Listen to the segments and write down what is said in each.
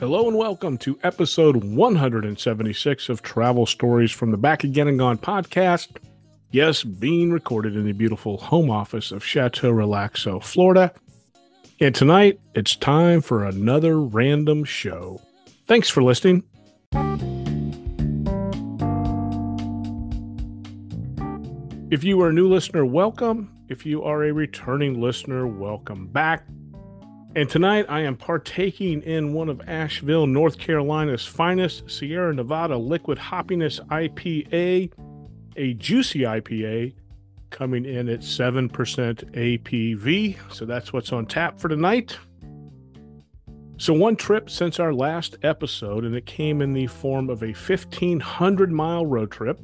Hello and welcome to episode 176 of Travel Stories from the Back Again and Gone podcast. Yes, being recorded in the beautiful home office of Chateau Relaxo, Florida. And tonight, it's time for another random show. Thanks for listening. If you are a new listener, welcome. If you are a returning listener, welcome back. And tonight I am partaking in one of Asheville, North Carolina's finest Sierra Nevada liquid hoppiness IPA, a juicy IPA coming in at 7% ABV. So that's what's on tap for tonight. So, one trip since our last episode, and it came in the form of a 1,500 mile road trip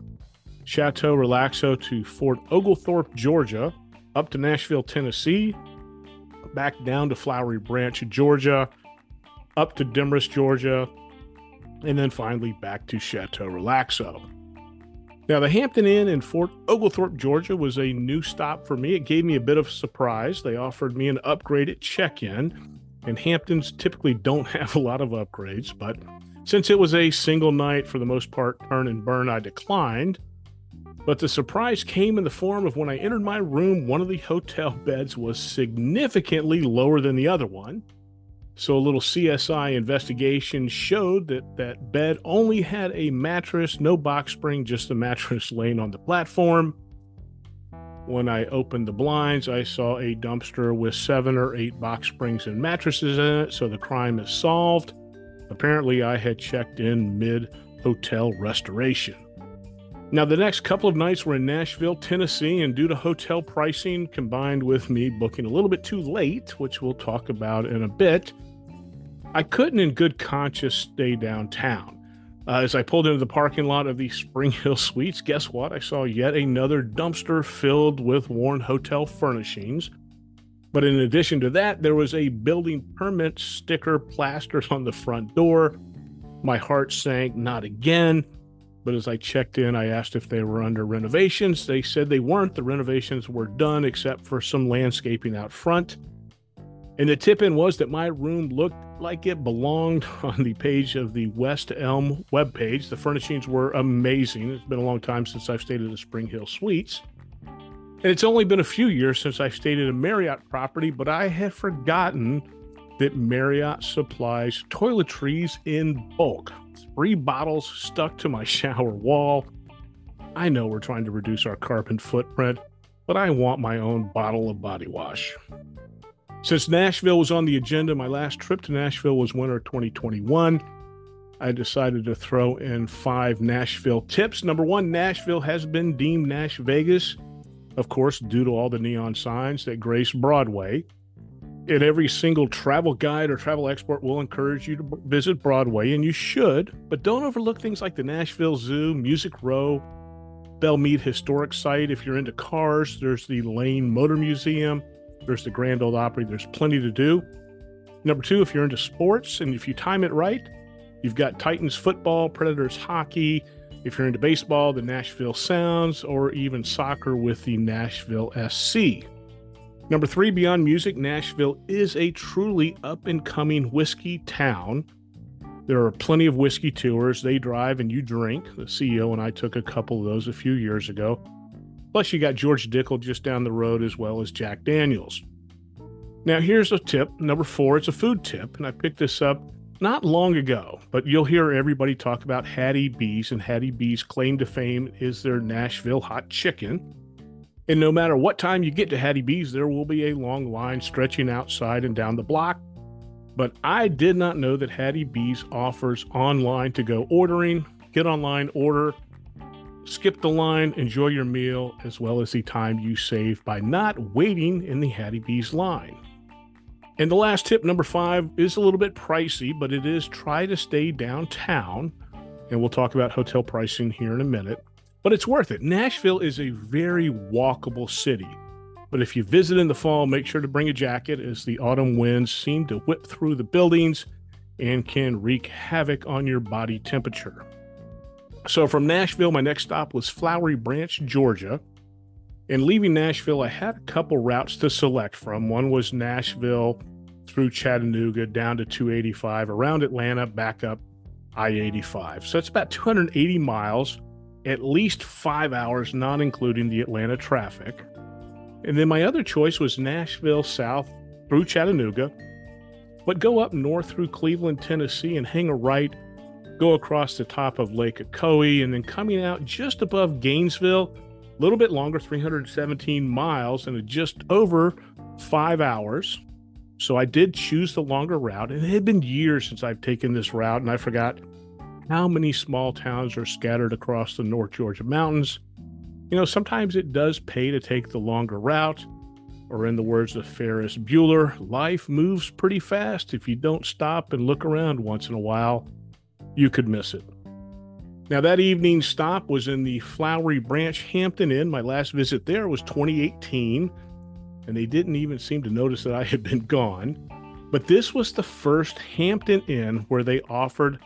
Chateau Relaxo to Fort Oglethorpe, Georgia, up to Nashville, Tennessee, back down to Flowery Branch, Georgia, up to Demorest, Georgia, and then finally back to Chateau Relaxo. Now, the Hampton Inn in Fort Oglethorpe, Georgia was a new stop for me. It gave me a bit of a surprise. They offered me an upgrade at check in, and Hamptons typically don't have a lot of upgrades, but since it was a single night for the most part, turn and burn, I declined. But the surprise came in the form of when I entered my room, one of the hotel beds was significantly lower than the other one. So a little CSI investigation showed that that bed only had a mattress, no box spring, just the mattress laying on the platform. When I opened the blinds, I saw a dumpster with seven or eight box springs and mattresses in it, so the crime is solved. Apparently, I had checked in mid hotel restoration. Now, the next couple of nights were in Nashville, Tennessee, and due to hotel pricing combined with me booking a little bit too late, which we'll talk about in a bit, I couldn't in good conscience stay downtown. Uh, as I pulled into the parking lot of the Spring Hill Suites, guess what? I saw yet another dumpster filled with worn hotel furnishings. But in addition to that, there was a building permit sticker plastered on the front door. My heart sank, not again. But as I checked in, I asked if they were under renovations. They said they weren't. The renovations were done except for some landscaping out front. And the tip in was that my room looked like it belonged on the page of the West Elm webpage. The furnishings were amazing. It's been a long time since I've stayed at the Spring Hill Suites. And it's only been a few years since I've stayed at a Marriott property, but I had forgotten that Marriott supplies toiletries in bulk three bottles stuck to my shower wall. I know we're trying to reduce our carbon footprint, but I want my own bottle of body wash. Since Nashville was on the agenda, my last trip to Nashville was winter 2021. I decided to throw in five Nashville tips. Number one, Nashville has been deemed Nash Vegas, of course, due to all the neon signs that grace Broadway and every single travel guide or travel expert will encourage you to visit Broadway, and you should, but don't overlook things like the Nashville Zoo, Music Row, Belle Meade Historic Site. If you're into cars, there's the Lane Motor Museum, there's the Grand Ole Opry. There's plenty to do. Number two, if you're into sports and if you time it right, you've got Titans football, Predators hockey. If you're into baseball, the Nashville Sounds, or even soccer with the Nashville SC. Number three, beyond music, Nashville is a truly up and coming whiskey town. There are plenty of whiskey tours. They drive and you drink. The CEO and I took a couple of those a few years ago. Plus, you got George Dickel just down the road, as well as Jack Daniels. Now, here's a tip. Number four, it's a food tip, and I picked this up not long ago, but you'll hear everybody talk about Hattie B's, and Hattie B's claim to fame is their Nashville hot chicken. And no matter what time you get to Hattie B's, there will be a long line stretching outside and down the block. But I did not know that Hattie B's offers online to go ordering. Get online, order, skip the line, enjoy your meal, as well as the time you save by not waiting in the Hattie B's line. And the last tip, number five, is a little bit pricey, but it is try to stay downtown. And we'll talk about hotel pricing here in a minute but it's worth it. Nashville is a very walkable city. But if you visit in the fall, make sure to bring a jacket as the autumn winds seem to whip through the buildings and can wreak havoc on your body temperature. So from Nashville, my next stop was Flowery Branch, Georgia. And leaving Nashville, I had a couple routes to select from. One was Nashville through Chattanooga down to 285, around Atlanta, back up I 85. So it's about 280 miles, at least five hours, not including the Atlanta traffic. And then my other choice was Nashville South through Chattanooga, but go up north through Cleveland, Tennessee, and hang a right, go across the top of Lake Ocoee, and then coming out just above Gainesville, a little bit longer, 317 miles, and just over five hours. So I did choose the longer route, and it had been years since I've taken this route, and I forgot how many small towns are scattered across the North Georgia mountains. You know, sometimes it does pay to take the longer route, or in the words of Ferris Bueller, life moves pretty fast. If you don't stop and look around once in a while, you could miss it. Now, that evening stop was in the Flowery Branch Hampton Inn. My last visit there was 2018 and they didn't even seem to notice that I had been gone. But this was the first Hampton Inn where they offered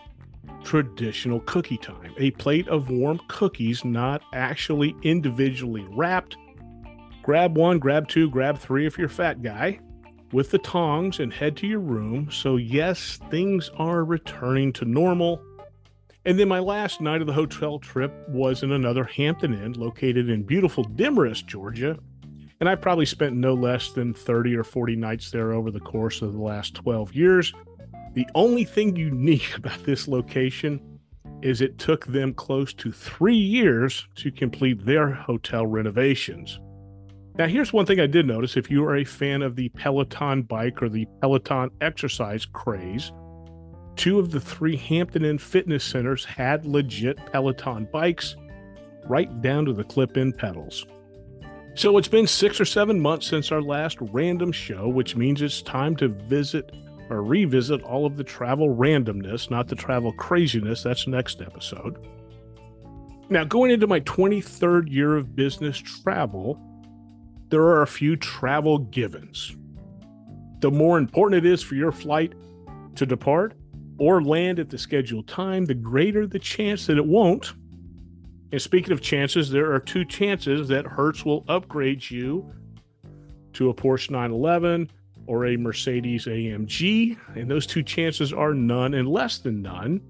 traditional cookie time a plate of warm cookies, not actually individually wrapped. Grab one, grab two, grab three if you're a fat guy with the tongs and head to your room. So, yes, things are returning to normal. And then my last night of the hotel trip was in another Hampton Inn located in beautiful Demorest, Georgia. And I've probably spent no less than 30 or 40 nights there over the course of the last 12 years. The only thing unique about this location is it took them close to three years to complete their hotel renovations. Now, here's one thing I did notice if you are a fan of the Peloton bike or the Peloton exercise craze, two of the three Hampton Inn fitness centers had legit Peloton bikes, right down to the clip in pedals. So it's been six or seven months since our last random show, which means it's time to visit or revisit all of the travel randomness, not the travel craziness. That's next episode. Now, going into my 23rd year of business travel, there are a few travel givens. The more important it is for your flight to depart or land at the scheduled time, the greater the chance that it won't and speaking of chances, there are two chances that Hertz will upgrade you to a Porsche 911 or a Mercedes AMG. And those two chances are none and less than none.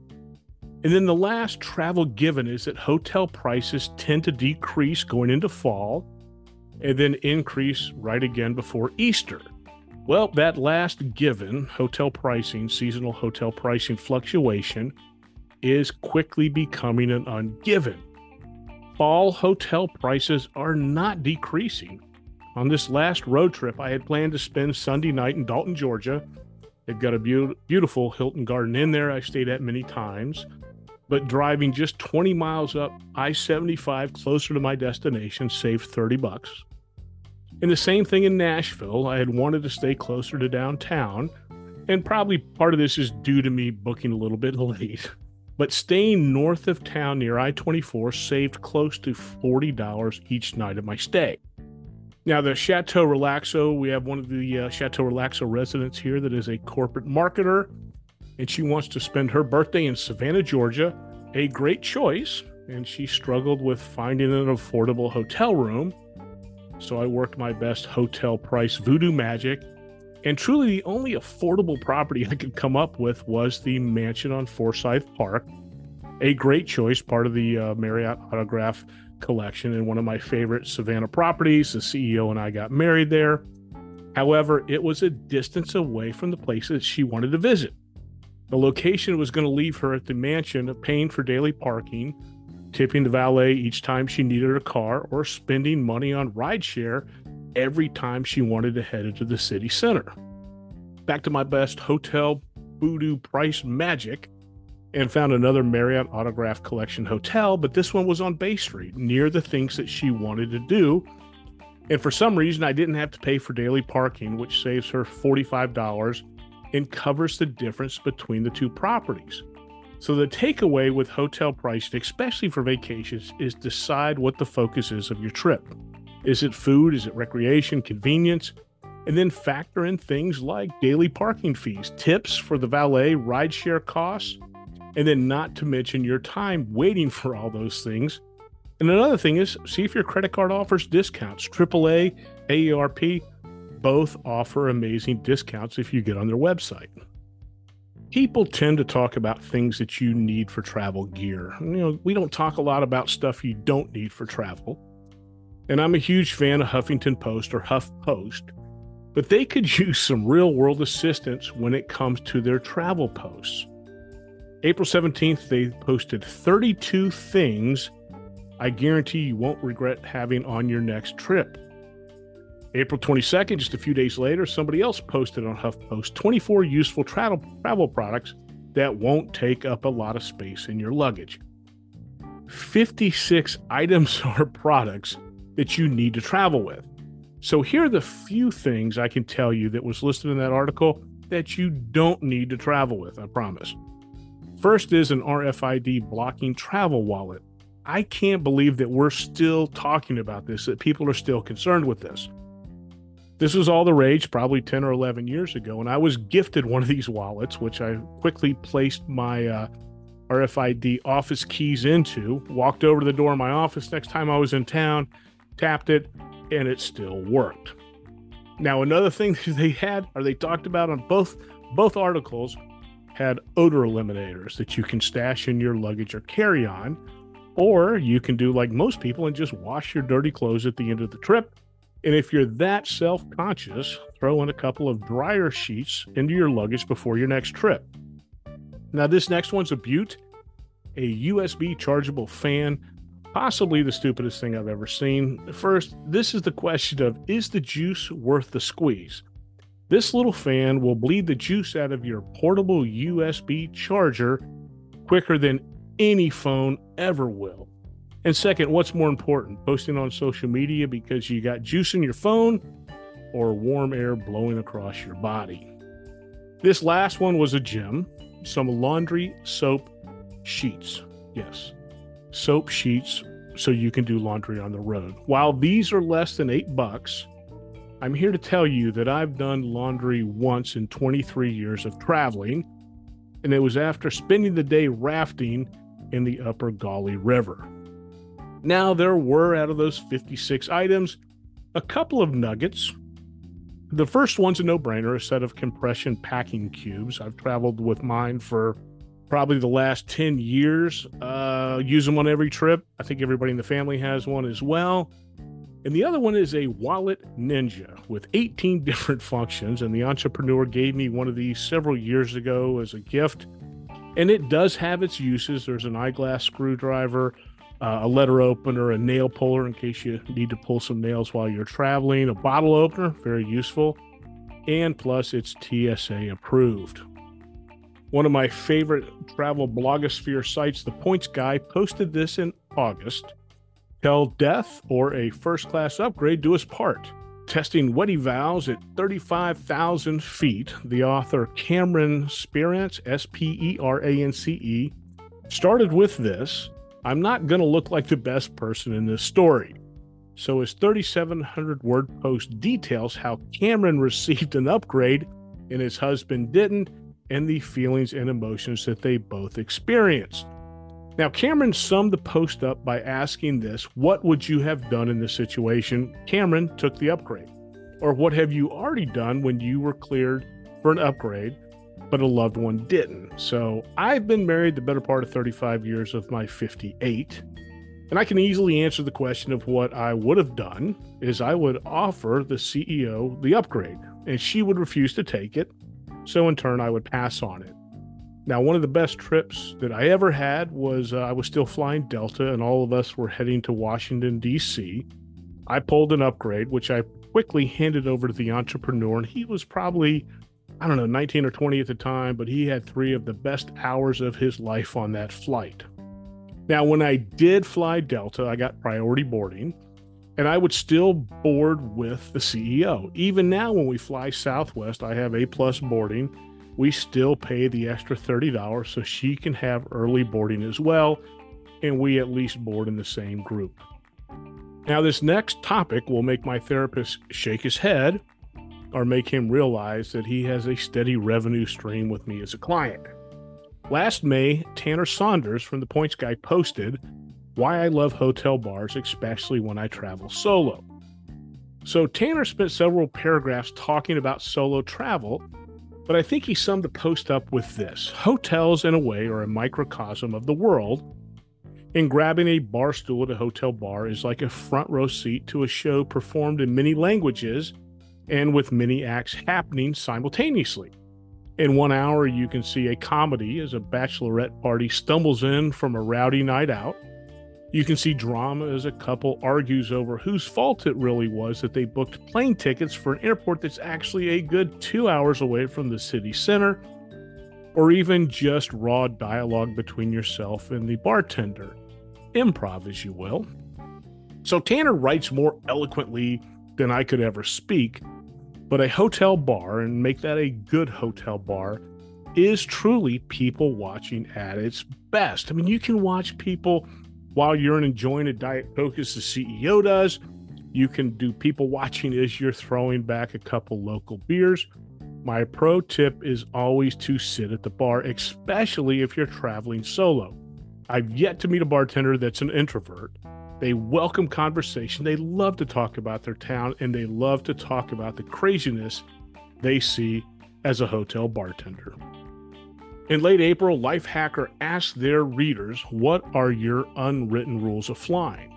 And then the last travel given is that hotel prices tend to decrease going into fall and then increase right again before Easter. Well, that last given, hotel pricing, seasonal hotel pricing fluctuation, is quickly becoming an ungiven fall hotel prices are not decreasing. On this last road trip, I had planned to spend Sunday night in Dalton, Georgia. They've got a be- beautiful Hilton Garden Inn there I stayed at many times. But driving just 20 miles up I 75 closer to my destination saved 30 bucks. And the same thing in Nashville. I had wanted to stay closer to downtown. And probably part of this is due to me booking a little bit late. But staying north of town near I 24 saved close to $40 each night of my stay. Now, the Chateau Relaxo, we have one of the uh, Chateau Relaxo residents here that is a corporate marketer, and she wants to spend her birthday in Savannah, Georgia. A great choice, and she struggled with finding an affordable hotel room. So I worked my best hotel price voodoo magic and truly, the only affordable property I could come up with was the mansion on Forsyth Park, a great choice, part of the uh, Marriott Autograph collection, and one of my favorite Savannah properties. The CEO and I got married there. However, it was a distance away from the places she wanted to visit. The location was going to leave her at the mansion paying for daily parking, tipping the valet each time she needed a car, or spending money on rideshare every time she wanted to head into the city center. Back to my best hotel voodoo price magic and found another Marriott Autograph Collection hotel, but this one was on Bay Street, near the things that she wanted to do. And for some reason, I didn't have to pay for daily parking, which saves her $45 and covers the difference between the two properties. So, the takeaway with hotel pricing, especially for vacations, is decide what the focus is of your trip. Is it food? Is it recreation, convenience? And then factor in things like daily parking fees, tips for the valet, rideshare costs, and then not to mention your time waiting for all those things. And another thing is see if your credit card offers discounts, AAA, AARP. both offer amazing discounts if you get on their website. People tend to talk about things that you need for travel gear. You know, we don't talk a lot about stuff you don't need for travel. And I'm a huge fan of Huffington Post or Huff Post, but they could use some real world assistance when it comes to their travel posts. April 17th, they posted 32 things I guarantee you won't regret having on your next trip. April 22nd, just a few days later, somebody else posted on HuffPost 24 useful travel, travel products that won't take up a lot of space in your luggage. 56 items or products that you need to travel with. So here are the few things I can tell you that was listed in that article that you don't need to travel with, I promise. First is an RFID blocking travel wallet. I can't believe that we're still talking about this, that people are still concerned with this. This was all the rage probably 10 or 11 years ago, and I was gifted one of these wallets, which I quickly placed my uh, RFID office keys into, walked over to the door of my office next time I was in town, tapped it, and it still worked. Now, another thing they had, or they talked about on both both articles, had odor eliminators that you can stash in your luggage or carry on, or you can do like most people and just wash your dirty clothes at the end of the trip and if you're that self conscious, throw in a couple of dryer sheets into your luggage before your next trip. Now, this next one's a beaut, a USB chargeable fan, possibly the stupidest thing I've ever seen. First, this is the question of is the juice worth the squeeze? This little fan will bleed the juice out of your portable USB charger quicker than any phone ever will. And second, what's more important, posting on social media because you got juice in your phone or warm air blowing across your body? This last one was a gem some laundry soap sheets. Yes, soap sheets so you can do laundry on the road. While these are less than eight bucks, I'm here to tell you that I've done laundry once in 23 years of traveling, and it was after spending the day rafting in the Upper Gauley River. Now, there were out of those 56 items a couple of nuggets. The first one's a no brainer a set of compression packing cubes. I've traveled with mine for probably the last 10 years. Uh, use them on every trip. I think everybody in the family has one as well. And the other one is a Wallet Ninja with 18 different functions. And the entrepreneur gave me one of these several years ago as a gift. And it does have its uses. There's an eyeglass screwdriver, uh, a letter opener, a nail puller in case you need to pull some nails while you're traveling, a bottle opener, very useful, and plus it's TSA approved. One of my favorite travel blogosphere sites, The Points Guy, posted this in August. Tell death or a first class upgrade do us part. Testing wetty vows at 35,000 feet, the author Cameron Sperance, S P E R A N C E, started with this I'm not going to look like the best person in this story. So his 3,700 word post details how Cameron received an upgrade and his husband didn't, and the feelings and emotions that they both experienced. Now, Cameron summed the post up by asking this What would you have done in this situation? Cameron took the upgrade. Or what have you already done when you were cleared for an upgrade? but a loved one didn't. So I've been married the better part of 35 years of my 58. And I can easily answer the question of what I would have done is I would offer the CEO the upgrade and she would refuse to take it. So in turn I would pass on it. Now, one of the best trips that I ever had was uh, I was still flying Delta and all of us were heading to Washington, D.C. I pulled an upgrade, which I quickly handed over to the entrepreneur, and he was probably I don't know, 19 or 20 at the time, but he had three of the best hours of his life on that flight. Now, when I did fly Delta, I got priority boarding, and I would still board with the CEO. Even now, when we fly Southwest, I have A plus boarding. We still pay the extra $30 so she can have early boarding as well, and we at least board in the same group. Now, this next topic will make my therapist shake his head or make him realize that he has a steady revenue stream with me as a client. Last May, Tanner Saunders from the Points Guy posted why I love hotel bars, especially when I travel solo. So Tanner spent several paragraphs talking about solo travel, but I think he summed the post up with this Hotels, in a way, are a microcosm of the world. And grabbing a bar stool at a hotel bar is like a front row seat to a show performed in many languages and with many acts happening simultaneously. In one hour, you can see a comedy as a bachelorette party stumbles in from a rowdy night out. You can see drama as a couple argues over whose fault it really was that they booked plane tickets for an airport that's actually a good two hours away from the city center, or even just raw dialogue between yourself and the bartender. Improv, as you will. So Tanner writes more eloquently than I could ever speak, but a hotel bar, and make that a good hotel bar, is truly people watching at its best. I mean, you can watch people while you're enjoying a Diet Coke as the CEO does. You can do people watching as you're throwing back a couple local beers. My pro tip is always to sit at the bar, especially if you're traveling solo. I've yet to meet a bartender that's an introvert. They welcome conversation. They love to talk about their town and they love to talk about the craziness they see as a hotel bartender. In late April, Lifehacker asked their readers, What are your unwritten rules of flying?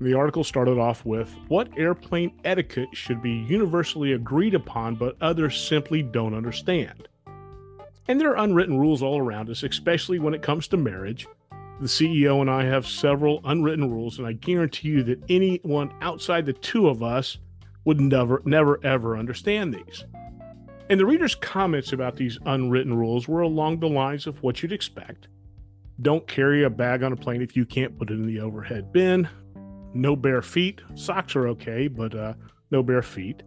The article started off with What airplane etiquette should be universally agreed upon, but others simply don't understand? And there are unwritten rules all around us, especially when it comes to marriage. The CEO and I have several unwritten rules, and I guarantee you that anyone outside the two of us would never, never, ever understand these. And the reader's comments about these unwritten rules were along the lines of what you'd expect. Don't carry a bag on a plane if you can't put it in the overhead bin. No bare feet. Socks are okay, but uh, no bare feet.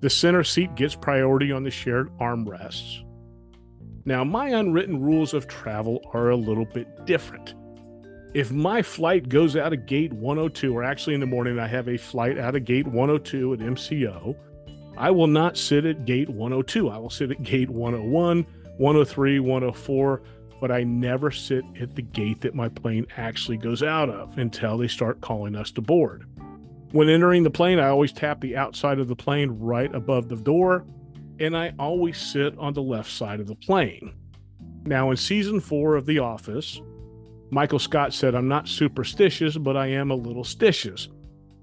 The center seat gets priority on the shared armrests. Now, my unwritten rules of travel are a little bit different. If my flight goes out of gate 102, or actually in the morning I have a flight out of gate 102 at MCO, I will not sit at gate 102. I will sit at gate 101, 103, 104, but I never sit at the gate that my plane actually goes out of until they start calling us to board. When entering the plane, I always tap the outside of the plane right above the door, and I always sit on the left side of the plane. Now, in season four of The Office, Michael Scott said, I'm not superstitious, but I am a little stitious.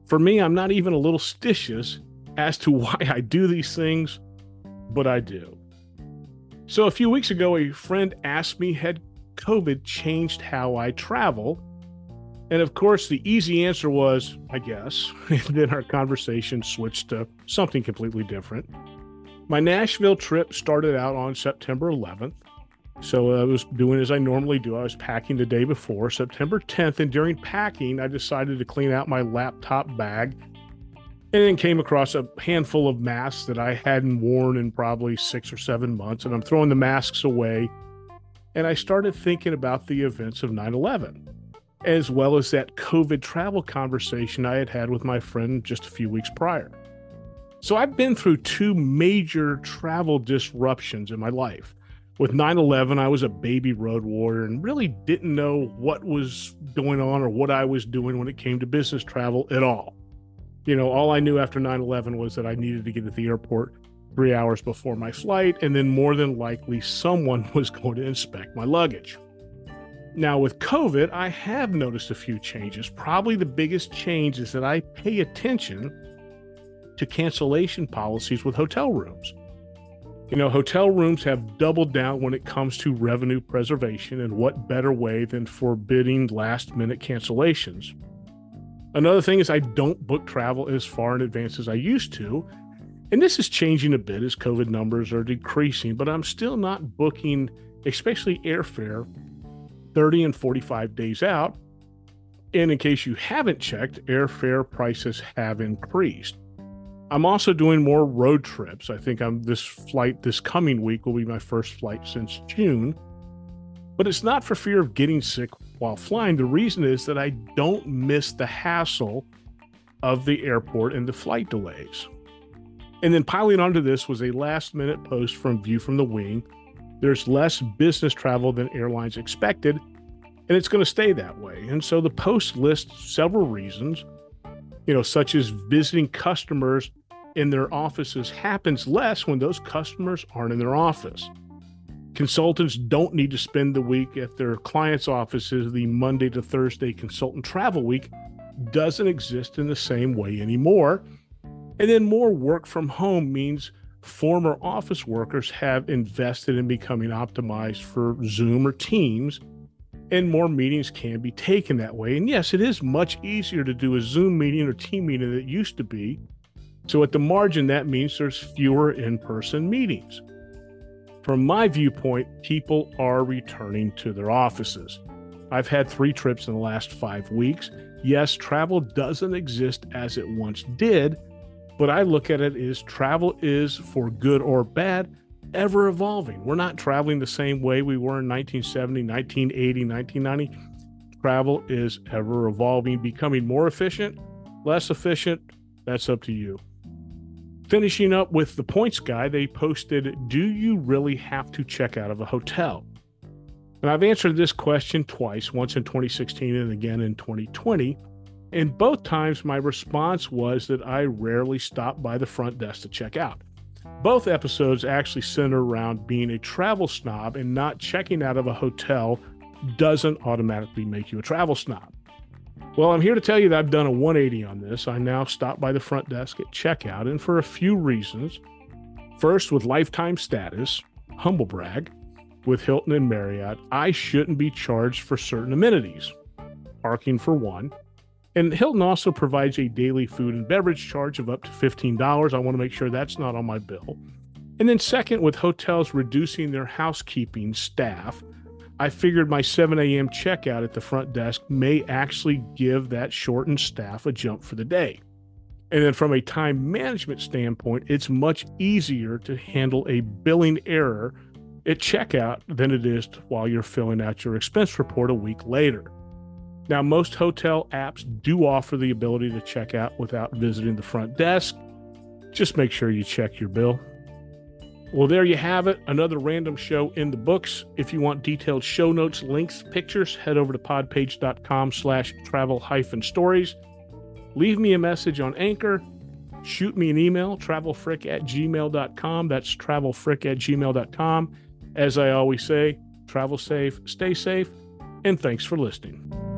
For me, I'm not even a little stitious as to why I do these things, but I do. So a few weeks ago, a friend asked me, had COVID changed how I travel? And of course, the easy answer was, I guess. And then our conversation switched to something completely different. My Nashville trip started out on September 11th. So I was doing as I normally do. I was packing the day before, September 10th. And during packing, I decided to clean out my laptop bag and then came across a handful of masks that I hadn't worn in probably six or seven months. And I'm throwing the masks away. And I started thinking about the events of 9 11, as well as that COVID travel conversation I had had with my friend just a few weeks prior. So I've been through two major travel disruptions in my life. With 9 11, I was a baby road warrior and really didn't know what was going on or what I was doing when it came to business travel at all you know, all I knew after 9 11 was that I needed to get to the airport three hours before my flight, and then more than likely someone was going to inspect my luggage. Now, with COVID, I have noticed a few changes. Probably the biggest change is that I pay attention to cancellation policies with hotel rooms. You know, hotel rooms have doubled down when it comes to revenue preservation, and what better way than forbidding last minute cancellations? Another thing is I don't book travel as far in advance as I used to. And this is changing a bit as COVID numbers are decreasing, but I'm still not booking, especially airfare, 30 and 45 days out. And in case you haven't checked, airfare prices have increased. I'm also doing more road trips. I think I'm this flight this coming week will be my first flight since June. But it's not for fear of getting sick while flying. The reason is that I don't miss the hassle of the airport and the flight delays. And then piling onto this was a last minute post from View from the Wing. There's less business travel than airlines expected, and it's going to stay that way. And so the post lists several reasons. you know, such as visiting customers in their offices, happens less when those customers aren't in their office. Consultants don't need to spend the week at their client's offices. The Monday to Thursday consultant travel week doesn't exist in the same way anymore. And then more work from home means former office workers have invested in becoming optimized for Zoom or Teams, and more meetings can be taken that way. And yes, it is much easier to do a Zoom meeting or team meeting than it used to be. So, at the margin, that means there's fewer in person meetings. From my viewpoint, people are returning to their offices. I've had three trips in the last five weeks. Yes, travel doesn't exist as it once did, but I look at it as travel is, for good or bad, ever evolving. We're not traveling the same way we were in 1970, 1980, 1990. Travel is ever evolving, becoming more efficient, less efficient. That's up to you. Finishing up with the points guy, they posted Do you really have to check out of a hotel? And I've answered this question twice, once in 2016 and again in 2020. And both times my response was that I rarely stop by the front desk to check out. Both episodes actually center around being a travel snob and not checking out of a hotel doesn't automatically make you a travel snob. Well, I'm here to tell you that I've done a 180 on this. I now stop by the front desk at checkout, and for a few reasons. First, with lifetime status, humble brag, with Hilton and Marriott, I shouldn't be charged for certain amenities. Parking for one. And Hilton also provides a daily food and beverage charge of up to $15. I want to make sure that's not on my bill. And then, second, with hotels reducing their housekeeping staff, I figured my 7 a.m. checkout at the front desk may actually give that shortened staff a jump for the day. And then from a time management standpoint, it's much easier to handle a billing error at checkout than it is while you're filling out your expense report a week later. Now, most hotel apps do offer the ability to check out without visiting the front desk. Just make sure you check your bill. Well, there you have it. Another random show in the books. If you want detailed show notes, links, pictures, head over to podpage.com slash travel hyphen stories. Leave me a message on Anchor. Shoot me an email, travelfrick at gmail.com. That's travelfrick at gmail.com. As I always say, travel safe, stay safe, and thanks for listening.